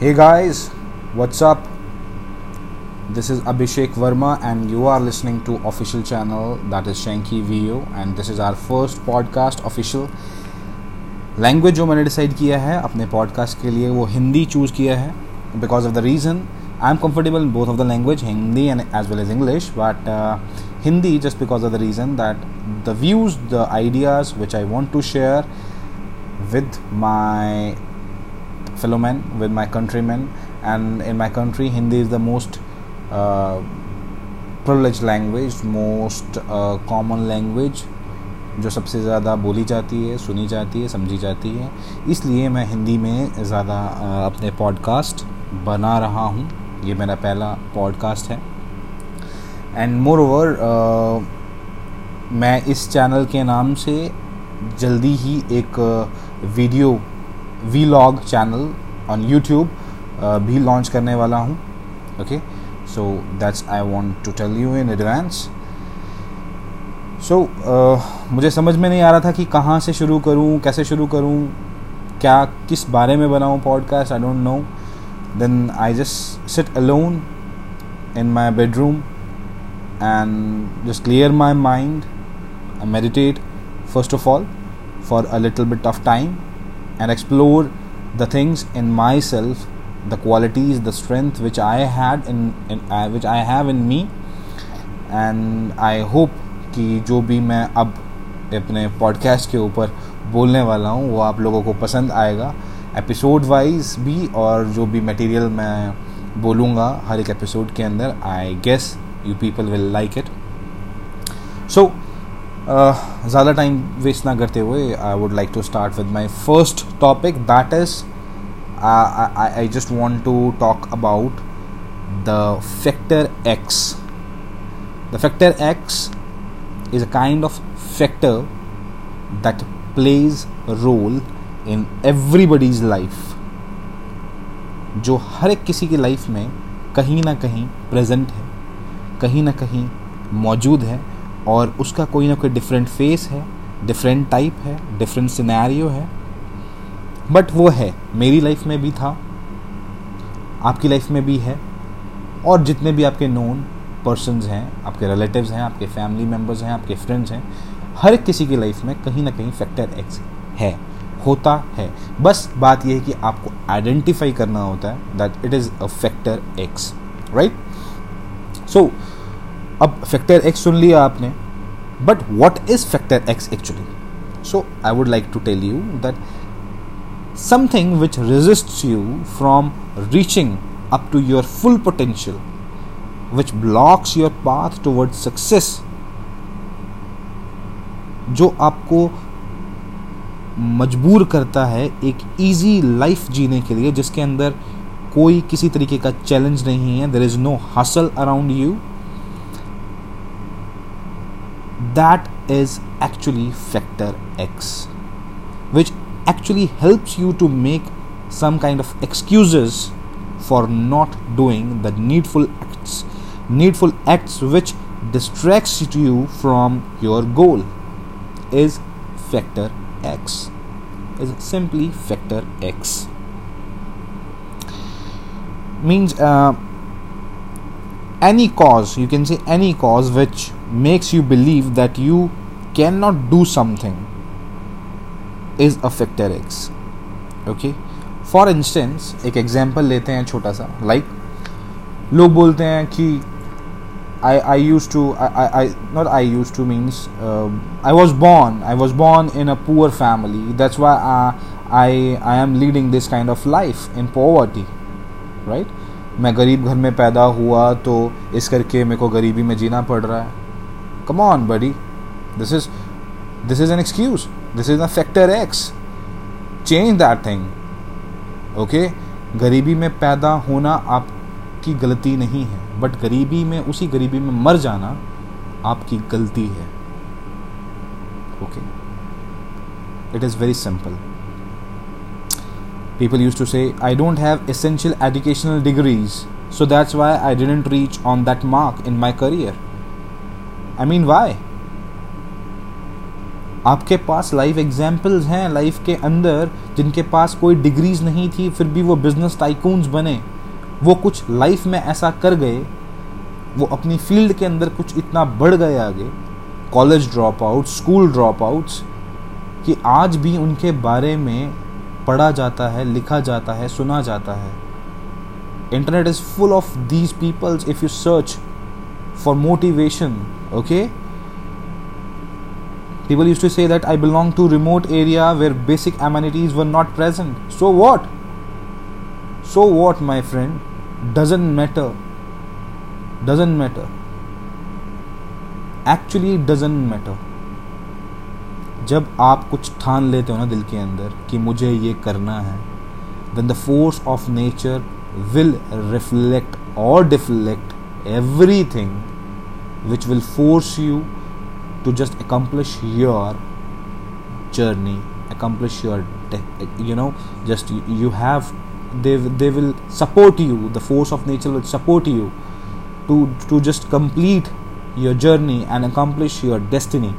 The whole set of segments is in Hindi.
Hey guys, what's up? This is Abhishek Verma, and you are listening to official channel that is Shanky VO, and this is our first podcast official. Language जो मैंने डिसाइड किया है अपने पॉडकास्ट के लिए वो हिंदी चूज़ किया है because of the reason I am comfortable in both of the language Hindi and as well as English but Hindi just because of the reason that the views the ideas which I want to share with my fellow men, with my countrymen, and in my country, Hindi is the most uh, privileged language, most uh, common language जो सबसे ज़्यादा बोली जाती है सुनी जाती है समझी जाती है इसलिए मैं हिंदी में ज़्यादा अपने पॉडकास्ट बना रहा हूँ ये मेरा पहला पॉडकास्ट है एंड मोर ओवर मैं इस चैनल के नाम से जल्दी ही एक video vlog channel on YouTube भी लॉन्च करने वाला हूँ okay so that's I want to tell you in advance so मुझे समझ में नहीं आ रहा था कि कहाँ से शुरू करूँ, कैसे शुरू करूँ, क्या, किस बारे में बनाऊँ podcast I don't know then I just sit alone in my bedroom and just clear my mind meditate first of all for a little bit of time. And explore the things in myself the qualities the strength which i had in, in uh, which i have in me. And I hope कि जो भी मैं अब अपने पॉडकास्ट के ऊपर बोलने वाला हूँ वो आप लोगों को पसंद आएगा। एपिसोड वाइज भी और जो भी मटेरियल मैं बोलूँगा हर एक एपिसोड के अंदर I guess you people will like it so ज़्यादा टाइम वेस्ट ना करते हुए I would like to start with my first topic that is I just want to talk about the factor X the factor X is a kind of factor that plays a role in everybody's life. जो हर एक किसी की लाइफ में कहीं ना कहीं प्रेजेंट है, कहीं ना कहीं मौजूद है और उसका कोई ना कोई डिफरेंट फेस है डिफरेंट टाइप है डिफरेंट सिनेरियो है। बट वो है, मेरी लाइफ में भी था, आपकी लाइफ में भी है, और जितने भी आपके नोन पर्सनस हैं, आपके रिलेटिव्स हैं, आपके फैमिली मेंबर्स हैं, आपके फ्रेंड्स हैं, हर किसी की लाइफ में कहीं ना कहीं फैक्टर एक्स है, होता है। बस बात यह है कि आपको आइडेंटिफाई करना होता है that it is a factor X right so अब फैक्टर एक्स सुन लिया आपने। But what is factor X actually so I would like to tell you that something which resist you from reaching up to your full potential which blocks your path toward success जो आपको मजबूर करता है एक ईजी लाइफ जीने के लिए, जिसके अंदर कोई किसी तरीके का चैलेंज नहीं है there is no hustle around you that is actually factor x which actually helps you to make some kind of excuses for not doing the needful acts. Needful acts which distracts you from your goal is factor x is simply factor x. Means uh, any cause you can say any cause which makes you believe that you cannot do something is a factor x. Okay? For instance एक एग्ज़ाम्पल लेते हैं छोटा सा लाइक like, लोग बोलते हैं कि I I use to I not I use to means I was born I was born in a poor family that's why I I am leading this kind of life in poverty right मैं गरीब घर में पैदा हुआ तो इस करके मेरे को गरीबी में जीना पड़ रहा है। Come on buddy this is this is an excuse this is a factor X change that thing okay गरीबी में पैदा होना आपकी गलती नहीं है बट गरीबी में उसी गरीबी में मर जाना आपकी गलती है। Okay it is very simple People used to say, I don't have essential educational degrees, so that's why I didn't reach on that mark in my career. I mean why आपके पास लाइफ एग्जाम्पल्स हैं लाइफ के अंदर, जिनके पास कोई डिग्रीज नहीं थी, फिर भी वो बिज़नेस टाइकून्स बने। वो कुछ लाइफ में ऐसा कर गए, वो अपनी फ़ील्ड के अंदर कुछ इतना बढ़ गए आगे college drop out school drop outs कि आज भी उनके बारे में पढ़ा जाता है, लिखा जाता है, सुना जाता है। Internet is full of these peoples if you search for motivation okay people used to say that i belong to remote area where basic amenities were not present so what so what my friend doesn't matter doesn't matter it doesn't matter जब आप कुछ ठान लेते हो ना दिल के अंदर कि मुझे ये करना है then the force of nature will reflect or deflect everything which will force you to just accomplish your journey accomplish your you know just you, you have they they will support you the force of nature will support you to to just complete your journey and accomplish your destiny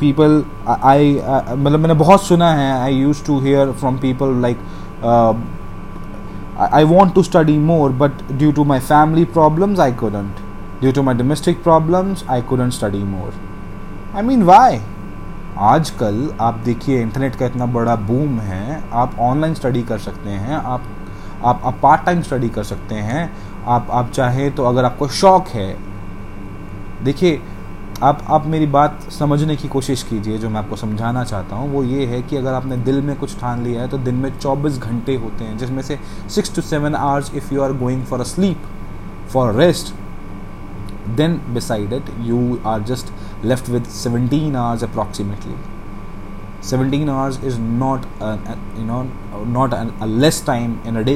people I मतलब मैंने बहुत सुना है I used to hear from people like uh, I want to study more but due to my family problems I couldn't due to my domestic problems I couldn't study more I mean why आजकल आप देखिए इंटरनेट का इतना बड़ा बूम है आप ऑनलाइन स्टडी कर सकते हैं आप आप आप पार्ट टाइम स्टडी कर सकते हैं आप आप चाहें तो अगर आपको शौक है देखिए आप आप मेरी बात समझने की कोशिश कीजिए, जो मैं आपको समझाना चाहता हूँ, वो ये है कि अगर आपने दिल में कुछ ठान लिया है तो दिन में 24 घंटे होते हैं, जिसमें से six to seven hours if you are going for a sleep for rest then decide it you are just left with 17 hours approximately 17 hours is not not a less time in a day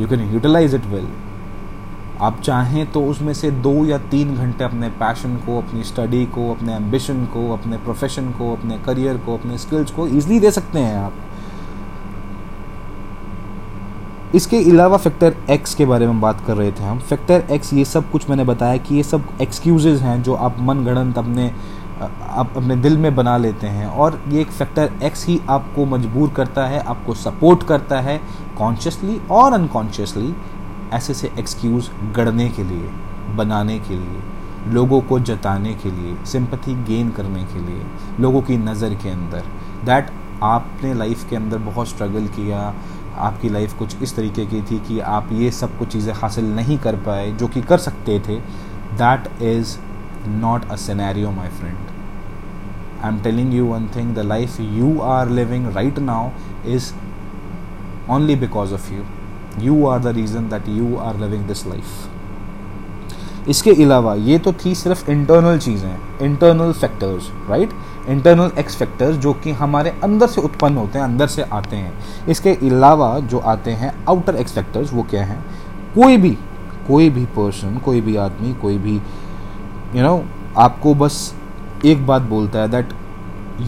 you can utilize it will आप चाहें तो उसमें से दो या तीन घंटे अपने पैशन को, अपनी स्टडी को, अपने एम्बिशन को, अपने प्रोफेशन को, अपने करियर को, अपने स्किल्स को ईजिली दे सकते हैं आप। इसके अलावा फैक्टर एक्स के बारे में बात कर रहे थे हम। फैक्टर एक्स ये सब कुछ मैंने बताया कि ये सब एक्सक्यूजेज हैं जो आप मन गणत अपने, आप अपने दिल में बना लेते हैं। और ये एक फैक्टर एक्स ही आपको मजबूर करता है, आपको सपोर्ट करता है कॉन्शियसली और अनकॉन्शियसली ऐसे से एक्सक्यूज़ गढ़ने के लिए, बनाने के लिए, लोगों को जताने के लिए सिंपथी गेन करने के लिए, लोगों की नज़र के अंदर। दैट आपने लाइफ के अंदर बहुत स्ट्रगल किया, आपकी लाइफ कुछ इस तरीके की थी कि आप ये सब कुछ चीज़ें हासिल नहीं कर पाए, जो कि कर सकते थे। That is not a scenario my friend I am telling you one thing the life you are living right now is only because of you you are the reason that you are living this life इसके अलावा ये तो थी सिर्फ़ इंटरनल चीज़ें internal factors right internal X factors जो कि हमारे अंदर से उत्पन्न होते हैं अंदर से आते हैं। इसके अलावा जो आते हैं आउटर एक्स फैक्टर्स वो क्या हैं? कोई भी कोई भी पर्सन कोई भी आदमी कोई भी यू you नो know, आपको बस एक बात बोलता है that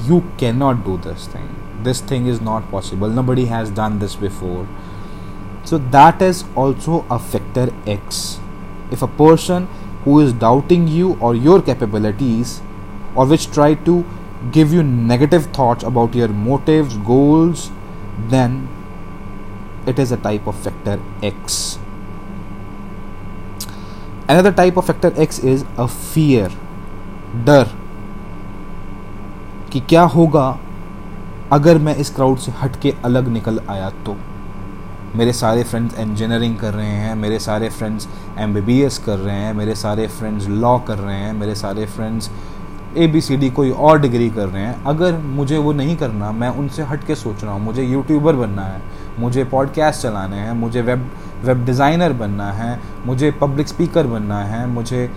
you can not do this thing this thing is not possible nobody has done this before So that is also a factor X. If a person who is doubting you or your capabilities or which try to give you negative thoughts about your motives, goals, then it is a type of factor X. Another type of factor X is a fear, डर कि क्या होगा अगर मैं इस क्राउड से हट के अलग निकल आया तो मेरे सारे फ्रेंड्स इंजीनियरिंग कर रहे हैं, मेरे सारे फ्रेंड्स एमबीबीएस कर रहे हैं, मेरे सारे फ्रेंड्स लॉ कर रहे हैं, मेरे सारे friends A B C D कोई और डिग्री कर रहे हैं। अगर मुझे वो नहीं करना, मैं उनसे हट के सोच रहा हूँ, मुझे यूट्यूबर बनना है, मुझे पॉडकास्ट चलाने हैं, मुझे वेब वेब डिज़ाइनर बनना है, मुझे पब्लिक स्पीकर बनना है, मुझे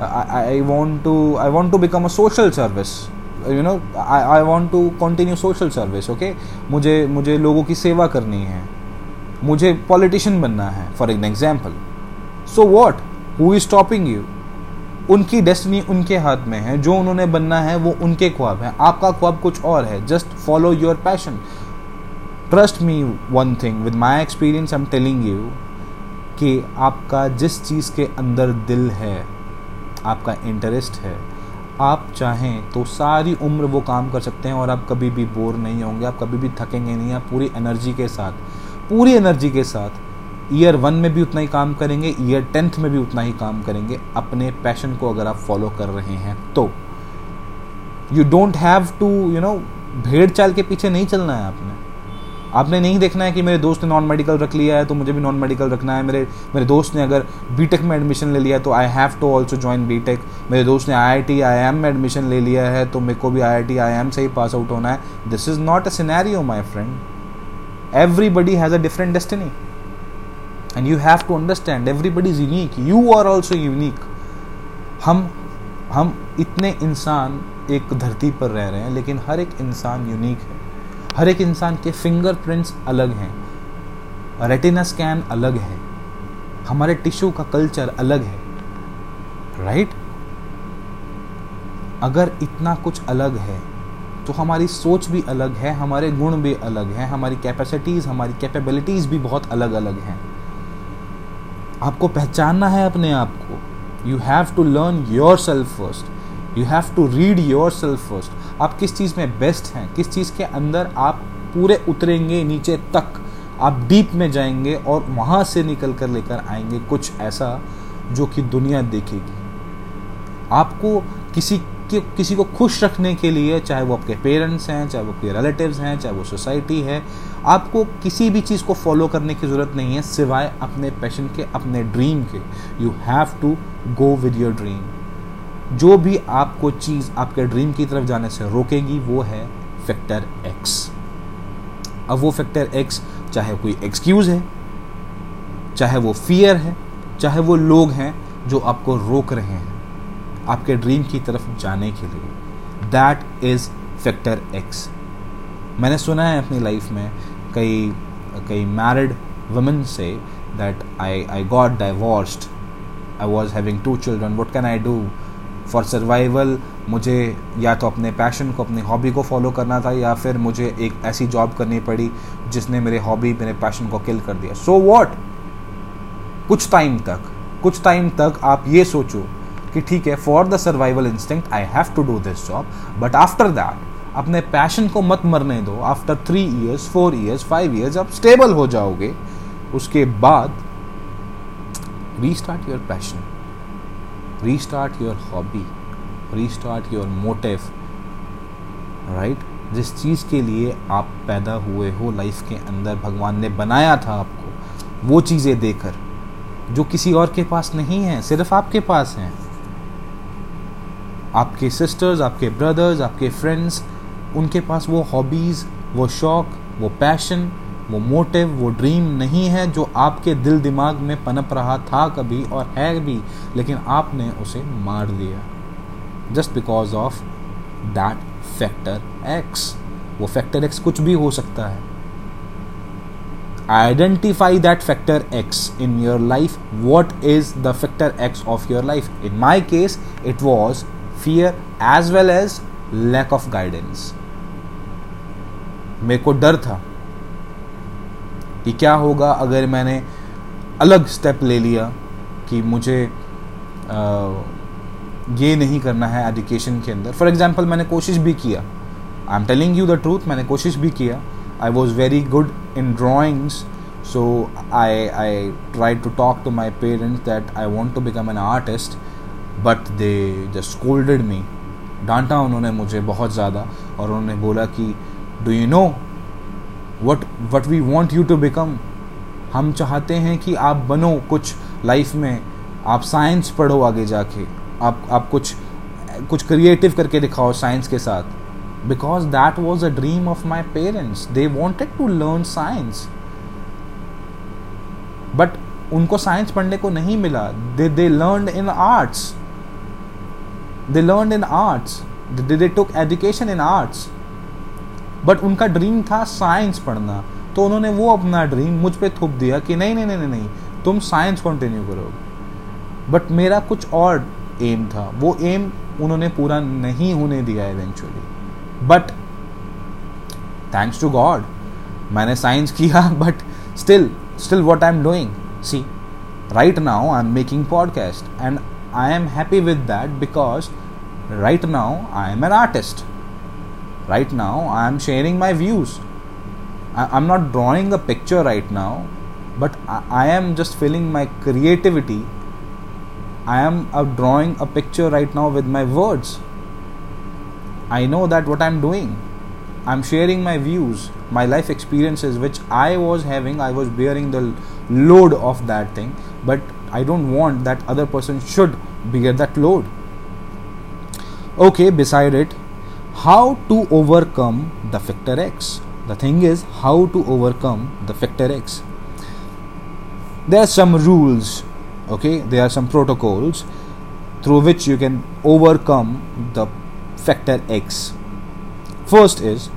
I want to I want to become a social service you know I I want to continue social service okay मुझे मुझे लोगों की सेवा करनी है। मुझे पॉलिटिशियन बनना है for an example so what who is stopping you उनकी डेस्टिनी उनके हाथ में है, जो उन्होंने बनना है, वो उनके ख्वाब है। आपका ख्वाब कुछ और है। Just follow your passion trust me one thing with my experience I am telling you कि आपका जिस चीज़ के अंदर दिल है, आपका इंटरेस्ट है, आप चाहें तो सारी उम्र वो काम कर सकते हैं और आप कभी भी बोर नहीं होंगे, आप कभी भी थकेंगे नहीं, आप पूरी एनर्जी के साथ। पूरी एनर्जी के साथ ईयर वन में भी उतना ही काम करेंगे ईयर टेंथ में भी उतना ही काम करेंगे, अपने पैशन को अगर आप फॉलो कर रहे हैं तो you don't have to you know भेड़ चाल के पीछे नहीं चलना है आपने। आपने नहीं देखना है कि मेरे दोस्त ने नॉन मेडिकल रख लिया है तो मुझे भी नॉन मेडिकल रखना है। मेरे मेरे दोस्त ने अगर बीटेक में एडमिशन ले लिया तो I have to also join BTech मेरे दोस्त ने आई आई में एडमिशन ले लिया है तो मेरे को भी आई आई से ही पास आउट होना है। This is not a scenario my friend everybody has a different destiny and you have to understand everybody is unique you are also unique हम हम इतने इंसान एक धरती पर रह रहे हैं, लेकिन हर एक इंसान यूनिक है। हर एक इंसान के फिंगरप्रिंट्स अलग हैं। रेटिना स्कैन अलग है। हमारे टिश्यू का कल्चर अलग है। राइट अगर इतना कुछ अलग है तो हमारी सोच भी अलग है, हमारे गुण भी अलग हैं, हमारी कैपेसिटीज हमारी कैपेबिलिटीज भी बहुत अलग अलग हैं। आपको पहचानना है अपने आप को। You have to learn yourself first you have to read yourself first आप किस चीज़ में बेस्ट हैं? किस चीज़ के अंदर आप पूरे उतरेंगे नीचे तक? आप डीप में जाएँगे और वहाँ से निकल कर लेकर आएँगे कुछ ऐसा जो कि दुनिया देखेगी। आपको किसी के किसी को खुश रखने के लिए, चाहे वो आपके पेरेंट्स हैं, चाहे वो आपके रिलेटिव्स हैं, चाहे वो सोसाइटी है, आपको किसी भी चीज़ को फॉलो करने की ज़रूरत नहीं है सिवाय अपने पैशन के, अपने ड्रीम के। You have to go with your dream जो भी आपको चीज़ आपके ड्रीम की तरफ़ जाने से रोकेगी, वो है फैक्टर एक्स अब वो फैक्टर एक्स चाहे कोई एक्सक्यूज़ है, चाहे वो फियर है, चाहे वो लोग हैं जो आपको रोक रहे हैं। आपके ड्रीम की तरफ़ जाने के लिए। दैट इज़ फैक्टर एक्स मैंने सुना है अपनी लाइफ में कई कई मैरिड वुमेन से that I I got divorced I was having two children what can I do for survival मुझे या तो अपने पैशन को, अपनी हॉबी को फॉलो करना था या फिर मुझे एक ऐसी जॉब करनी पड़ी जिसने मेरे हॉबी मेरे पैशन को किल कर दिया। सो so वॉट कुछ टाइम तक, कुछ टाइम तक आप ये सोचो कि ठीक है for the survival instinct I have to do this job but after that अपने पैशन को मत मरने दो। After three years four years five years आप स्टेबल हो जाओगे। उसके बाद restart your passion restart your hobby restart your motive right जिस चीज़ के लिए आप पैदा हुए हो लाइफ के अंदर भगवान ने बनाया था आपको, वो चीज़ें देकर, जो किसी और के पास नहीं है, सिर्फ़ आपके पास हैं। आपके सिस्टर्स आपके ब्रदर्स आपके फ्रेंड्स उनके पास वो हॉबीज़ वो शौक, वो पैशन वो मोटिव वो ड्रीम नहीं है जो आपके दिल दिमाग में पनप रहा था कभी और है भी, लेकिन आपने उसे मार दिया। Just because of that factor X वो फैक्टर एक्स कुछ भी हो सकता है। Identify that factor X in your life what is the factor X of your life in my case it was fear as well as lack of guidance मेरे को डर था कि क्या होगा अगर मैंने अलग स्टेप ले लिया कि मुझे आ, ये नहीं करना है एजुकेशन के अंदर। फॉर एग्ज़ाम्पल मैंने कोशिश भी किया। I am telling you the truth मैंने कोशिश भी किया। I was very good in drawings so I I try to talk to my parents that I want to become an artist but they just scolded me डांटा उन्होंने मुझे बहुत ज़्यादा और उन्होंने बोला कि do you know what what we want you to become हम चाहते हैं कि आप बनो कुछ लाइफ में। आप साइंस पढ़ो आगे जाके। आप आप कुछ कुछ क्रिएटिव करके दिखाओ साइंस के साथ। Because that was a dream of my parents they wanted to learn science but उनको साइंस पढ़ने को नहीं मिला। They they learn in arts they learn in arts they took education in arts but उनका ड्रीम था साइंस पढ़ना। तो उन्होंने वो अपना ड्रीम मुझ पर थोप दिया कि नहीं नहीं नहीं नहीं, नहीं तुम साइंस कंटिन्यू करोगे। बट मेरा कुछ और एम था। वो एम उन्होंने पूरा नहीं होने दिया eventually but thanks to God मैंने साइंस किया but still still what I am doing see right now I am making podcast and I am happy with that because right now I am an artist. Right now I am sharing my views. I, am not drawing a picture right now, but I, I am just filling my creativity. I am uh, drawing a picture right now with my words. I know that what I'm doing. I'm sharing my views, my life experiences, which I was having. I was bearing the load of that thing, but I don't want that other person should bear that load. Okay beside it how to overcome the factor x? The thing is how to overcome the factor x? There are some rules okay? There are some protocols through which you can overcome the factor x. First is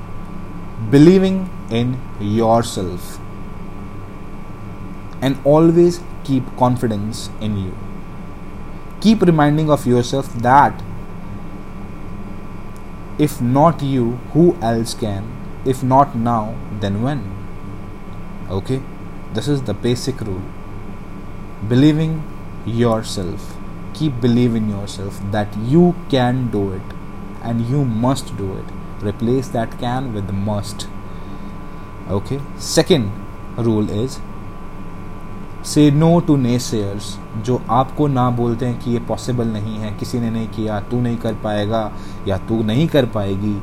believing in yourself. And always keep confidence in you keep reminding of yourself that if not you, who else can? If not now, then when? Okay? This is the basic rule. Believing yourself. Keep believing yourself that you can do it and you must do it. Replace that can with the must. Okay? Second rule is say no to naysayers जो आपको ना बोलते हैं कि ये पॉसिबल नहीं है, किसी ने नहीं किया, तू नहीं कर पाएगा या तू नहीं कर पाएगी।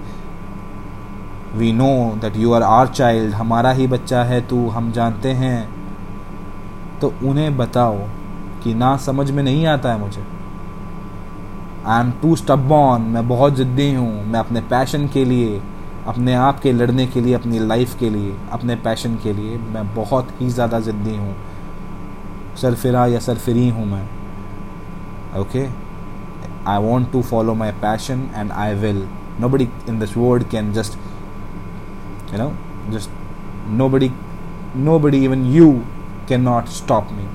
We know that you are are child हमारा ही बच्चा है तू, हम जानते हैं। तो उन्हें बताओ कि ना समझ में नहीं आता है मुझे। आई एम टू स्टबॉन मैं बहुत ज़िद्दी हूँ, मैं अपने पैशन के लिए, अपने आप के लड़ने के लिए, अपनी लाइफ के लिए, अपने पैशन के लिए, मैं बहुत ही ज़्यादा ज़िद्दी हूँ। सरफिरा या सरफिरी हूँ मैं। Okay I want to follow my passion and I will nobody in this world can just you know just nobody nobody even you can not stop me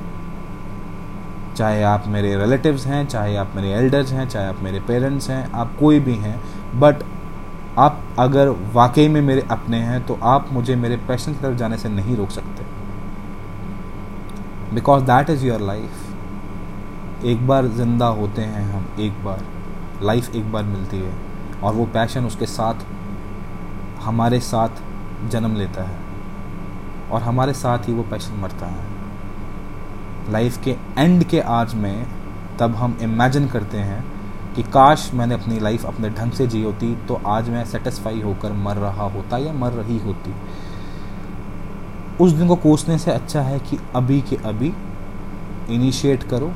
चाहे आप मेरे रिलेटिव्स हैं, चाहे आप मेरे एल्डर्स हैं, चाहे आप मेरे पेरेंट्स हैं, आप कोई भी हैं बट आप अगर वाकई में मेरे अपने हैं तो आप मुझे मेरे पैशन की तरफ़ जाने से नहीं रोक सकते। Because that is your life एक बार ज़िंदा होते हैं हम, एक बार। लाइफ एक बार मिलती है। और वो पैशन उसके साथ, हमारे साथ जन्म लेता है। और हमारे साथ ही वो पैशन मरता है। लाइफ के एंड के आज में, तब हम इमेजिन करते हैं कि काश मैंने अपनी लाइफ अपने ढंग से जी होती तो आज मैं सेटिस्फाई होकर मर रहा होता या मर रही होती। उस दिन को कोसने से अच्छा है कि अभी के अभी इनिशिएट करो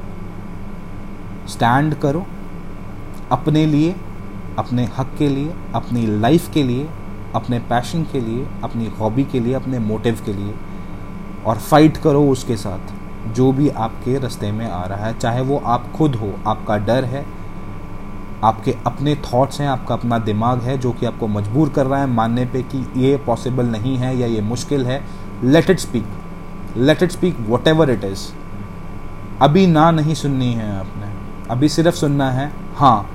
स्टैंड करो, अपने लिए, अपने हक के लिए, अपनी लाइफ के लिए, अपने पैशन के लिए, अपनी हॉबी के लिए, अपने मोटिव के लिए, और फाइट करो उसके साथ, जो भी आपके रास्ते में आ रहा है, चाहे वो आप खुद हो, आपका डर है आपके अपने थॉट्स हैं, आपका अपना दिमाग है, जो कि आपको मजबूर कर रहा है मानने पे कि ये पॉसिबल नहीं है या ये मुश्किल है। Let it speak let it speak whatever it is अभी ना नहीं सुननी है आपने। अभी सिर्फ़ सुनना है हाँ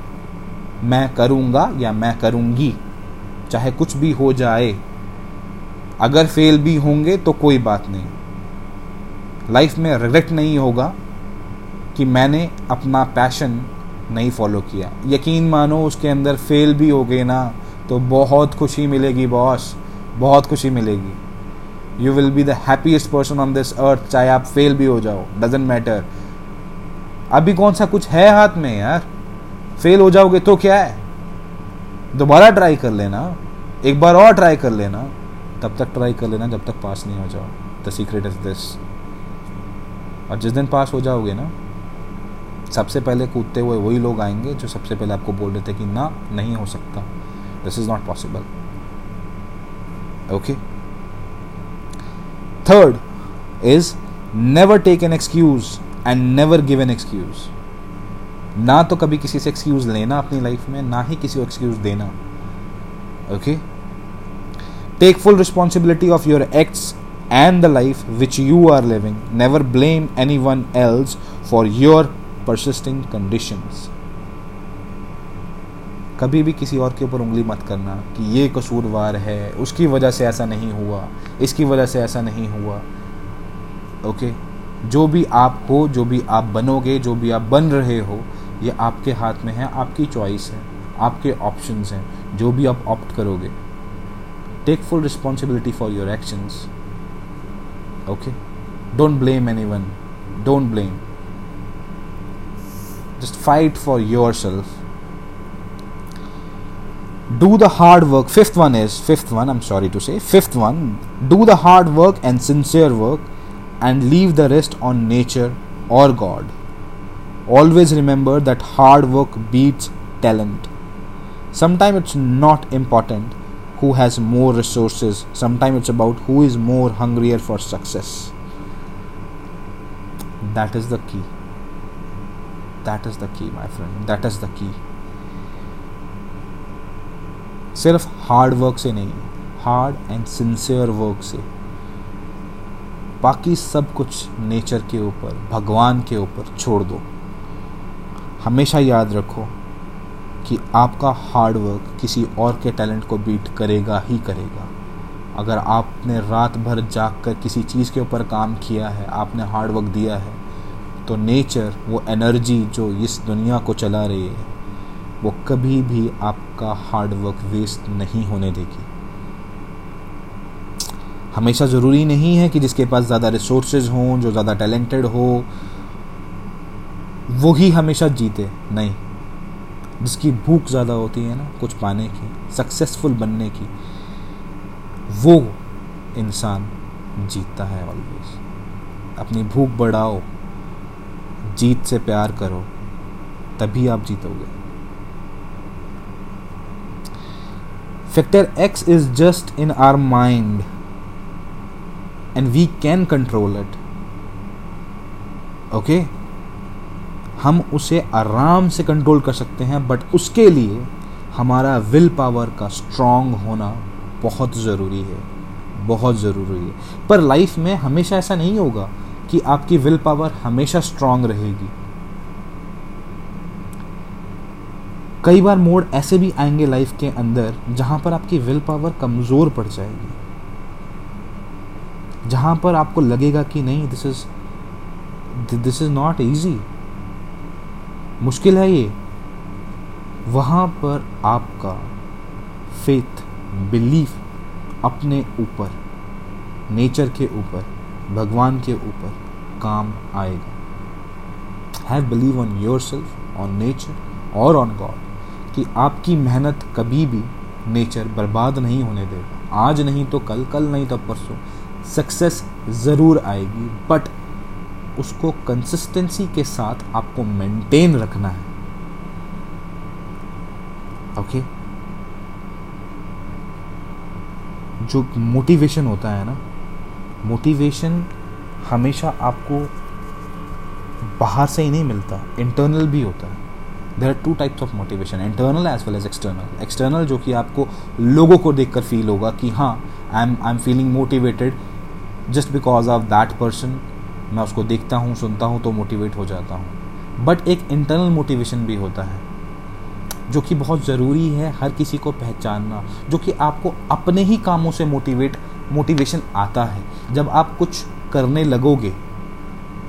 मैं करूँगा या मैं करूँगी। चाहे कुछ भी हो जाए। अगर फेल भी होंगे तो कोई बात नहीं। लाइफ में रिग्रेट नहीं होगा कि मैंने अपना पैशन नहीं फॉलो किया। यकीन मानो उसके अंदर फेल भी हो गए ना तो बहुत खुशी मिलेगी बॉस बहुत खुशी मिलेगी। You will be the happiest person on this earth चाहे आप फेल भी हो जाओ डजेंट मैटर अभी कौन सा कुछ है हाथ में यार? फेल हो जाओगे तो क्या है? दोबारा ट्राई कर लेना। एक बार और ट्राई कर लेना। तब तक ट्राई कर लेना जब तक पास नहीं हो जाओ। द सीक्रेट इज़ दिस और जिस दिन पास हो जाओगे ना सबसे पहले कूदते हुए वही लोग आएँगे जो सबसे पहले आपको बोल रहे थे कि ना, नहीं हो सकता। This is not possible okay third is never take an excuse and never give an excuse ना तो कभी किसी से एक्सक्यूज लेना अपनी लाइफ में, ना ही किसी को एक्सक्यूज देना। Okay take full responsibility of your acts and the life which you are living never blame anyone else for your persisting conditions कभी भी किसी और के ऊपर उंगली मत करना कि ये कसूरवार है, उसकी वजह से ऐसा नहीं हुआ, इसकी वजह से ऐसा नहीं हुआ। ओके जो भी आप हो, जो भी आप बनोगे, जो भी आप बन रहे हो, ये आपके हाथ में है, आपकी चॉइस है, आपके ऑप्शंस हैं, जो भी आप ऑप्ट करोगे। Take full responsibility for your actions okay don't blame anyone don't blame just fight for yourself. Do the hard work. Fifth one is fifth one i'm sorry to say. Fifth one do the hard work and sincere work and leave the rest on nature or god. Always remember that hard work beats talent. Sometimes it's not important who has more resources. Sometimes it's about who is more hungrier for success. That is the key. That is the key, my friend. That is the key. सिर्फ़ हार्ड वर्क से नहीं हार्ड एंड सिंसियर वर्क से। बाकी सब कुछ नेचर के ऊपर, भगवान के ऊपर छोड़ दो। हमेशा याद रखो कि आपका हार्ड वर्क किसी और के टैलेंट को बीट करेगा ही करेगा। अगर आपने रात भर जाग कर किसी चीज़ के ऊपर काम किया है, आपने हार्ड वर्क दिया है तो नेचर, वो एनर्जी जो इस दुनिया को चला रही है, वो कभी भी आपका हार्ड वर्क वेस्ट नहीं होने देगी। हमेशा ज़रूरी नहीं है कि जिसके पास ज़्यादा रिसोर्सेज हों, जो ज़्यादा टैलेंटेड हो, वो ही हमेशा जीते। नहीं। जिसकी भूख ज़्यादा होती है ना, कुछ पाने की सक्सेसफुल बनने की, वो इंसान जीतता है ऑलवेज अपनी भूख बढ़ाओ। जीत से प्यार करो, तभी आप जीतोगे Factor X is just in our mind, and we can control it. Okay? हम उसे आराम से कंट्रोल कर सकते हैं बट उसके लिए हमारा विल पावर का स्ट्रांग होना बहुत ज़रूरी है, बहुत ज़रूरी है पर लाइफ में हमेशा ऐसा नहीं होगा कि आपकी विल पावर हमेशा स्ट्रांग रहेगी। कई बार मोड ऐसे भी आएँगे लाइफ के अंदर जहाँ पर आपकी विल पावर कमज़ोर पड़ जाएगी। जहाँ पर आपको लगेगा कि नहीं this is this is not easy मुश्किल है ये। वहाँ पर आपका फेथ बिलीफ अपने ऊपर नेचर के ऊपर, भगवान के ऊपर काम आएगा। Have believe on yourself on nature और ऑन गॉड कि आपकी मेहनत कभी भी नेचर बर्बाद नहीं होने देगा। आज नहीं तो कल कल नहीं तो परसों। सक्सेस ज़रूर आएगी बट उसको कंसिस्टेंसी के साथ आपको मेंटेन रखना है। Okay okay? जो मोटिवेशन होता है ना मोटिवेशन हमेशा आपको बाहर से ही नहीं मिलता इंटरनल भी होता है। There are two types of motivation internal as well as external external जो कि आपको लोगों को देखकर फील होगा कि हाँ I am I am feeling motivated just because of that person मैं उसको देखता हूँ, सुनता हूँ तो मोटिवेट हो जाता हूँ। बट एक इंटरनल मोटिवेशन भी होता है, जो कि बहुत ज़रूरी है हर किसी को पहचानना, जो कि आपको अपने ही कामों से मोटिवेट मोटिवेशन आता है। जब आप कुछ करने लगोगे,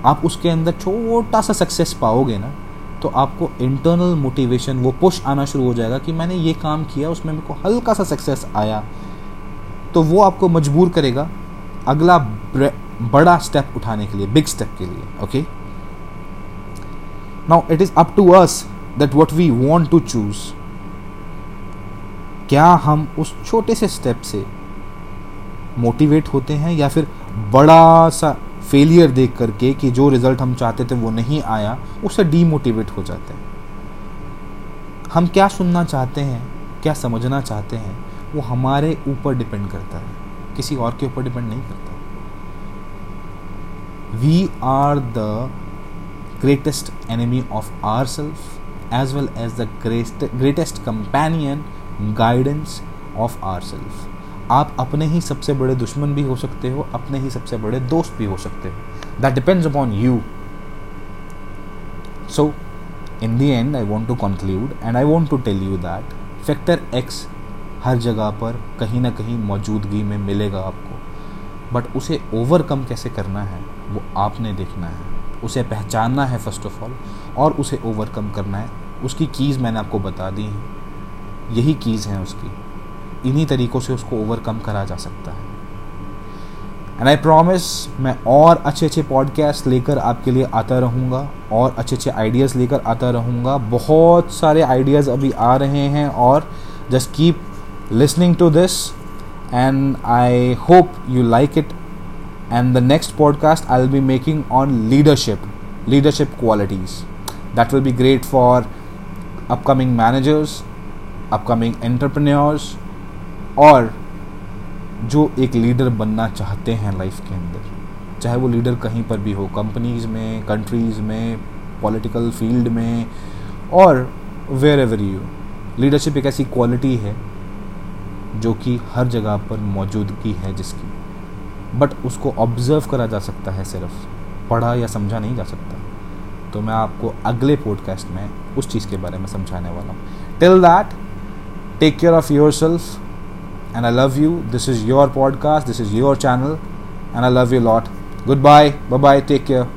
आप उसके अंदर छोटा सा सक्सेस पाओगे ना तो आपको इंटरनल मोटिवेशन वो पुश आना शुरू हो जाएगा कि मैंने ये काम किया, उसमें मेरे को हल्का सा सक्सेस आया। तो वो आपको मजबूर करेगा अगला बड़ा स्टेप उठाने के लिए बिग स्टेप के लिए okay now it is up to us that what we want to choose क्या हम उस छोटे से स्टेप से मोटिवेट होते हैं या फिर बड़ा सा फेलियर देख करके कि जो रिज़ल्ट हम चाहते थे वो नहीं आया, उससे डीमोटिवेट हो जाते हैं। हम क्या सुनना चाहते हैं, क्या समझना चाहते हैं, वो हमारे ऊपर डिपेंड करता है। किसी और के ऊपर डिपेंड नहीं करता। We are the greatest enemy of our self as well as the greatest companion guidance of our self आप अपने ही सबसे बड़े दुश्मन भी हो सकते हो, अपने ही सबसे बड़े दोस्त भी हो सकते हो। That depends upon you so in the end I want to conclude and I want to tell you that factor X हर जगह पर कहीं ना कहीं मौजूदगी में मिलेगा आपको। बट उसे ओवरकम कैसे करना है? वो आपने देखना है। उसे पहचानना है फ़र्स्ट ऑफ़ ऑल और उसे ओवरकम करना है। उसकी कीज़ मैंने आपको बता दी हैं। यही कीज़ हैं उसकी। इन्हीं तरीक़ों से उसको ओवरकम करा जा सकता है। एंड आई प्रॉमिस मैं और अच्छे अच्छे पॉडकास्ट लेकर आपके लिए आता रहूँगा, और अच्छे अच्छे आइडियाज़ लेकर आता रहूँगा। बहुत सारे आइडियाज़ अभी आ रहे हैं, और just keep listening to this and I hope you like it and the next podcast I will be making on leadership leadership qualities that will be great for upcoming managers upcoming entrepreneurs और जो एक लीडर बनना चाहते हैं लाइफ के अंदर, चाहे वो लीडर कहीं पर भी हो कंपनीज़ में कंट्रीज़ में पॉलिटिकल फ़ील्ड में, और वेयर एवर यू लीडरशिप एक ऐसी क्वालिटी है जो कि हर जगह पर मौजूदगी है जिसकी। बट उसको ऑब्ज़र्व करा जा सकता है सिर्फ़, पढ़ा या समझा नहीं जा सकता। तो मैं आपको अगले पॉडकास्ट में उस चीज़ के बारे में समझाने वाला हूँ। Till that take care of yourself and I love you. This is your podcast, this is your channel, and I love you a lot. Goodbye. Bye bye. Take care.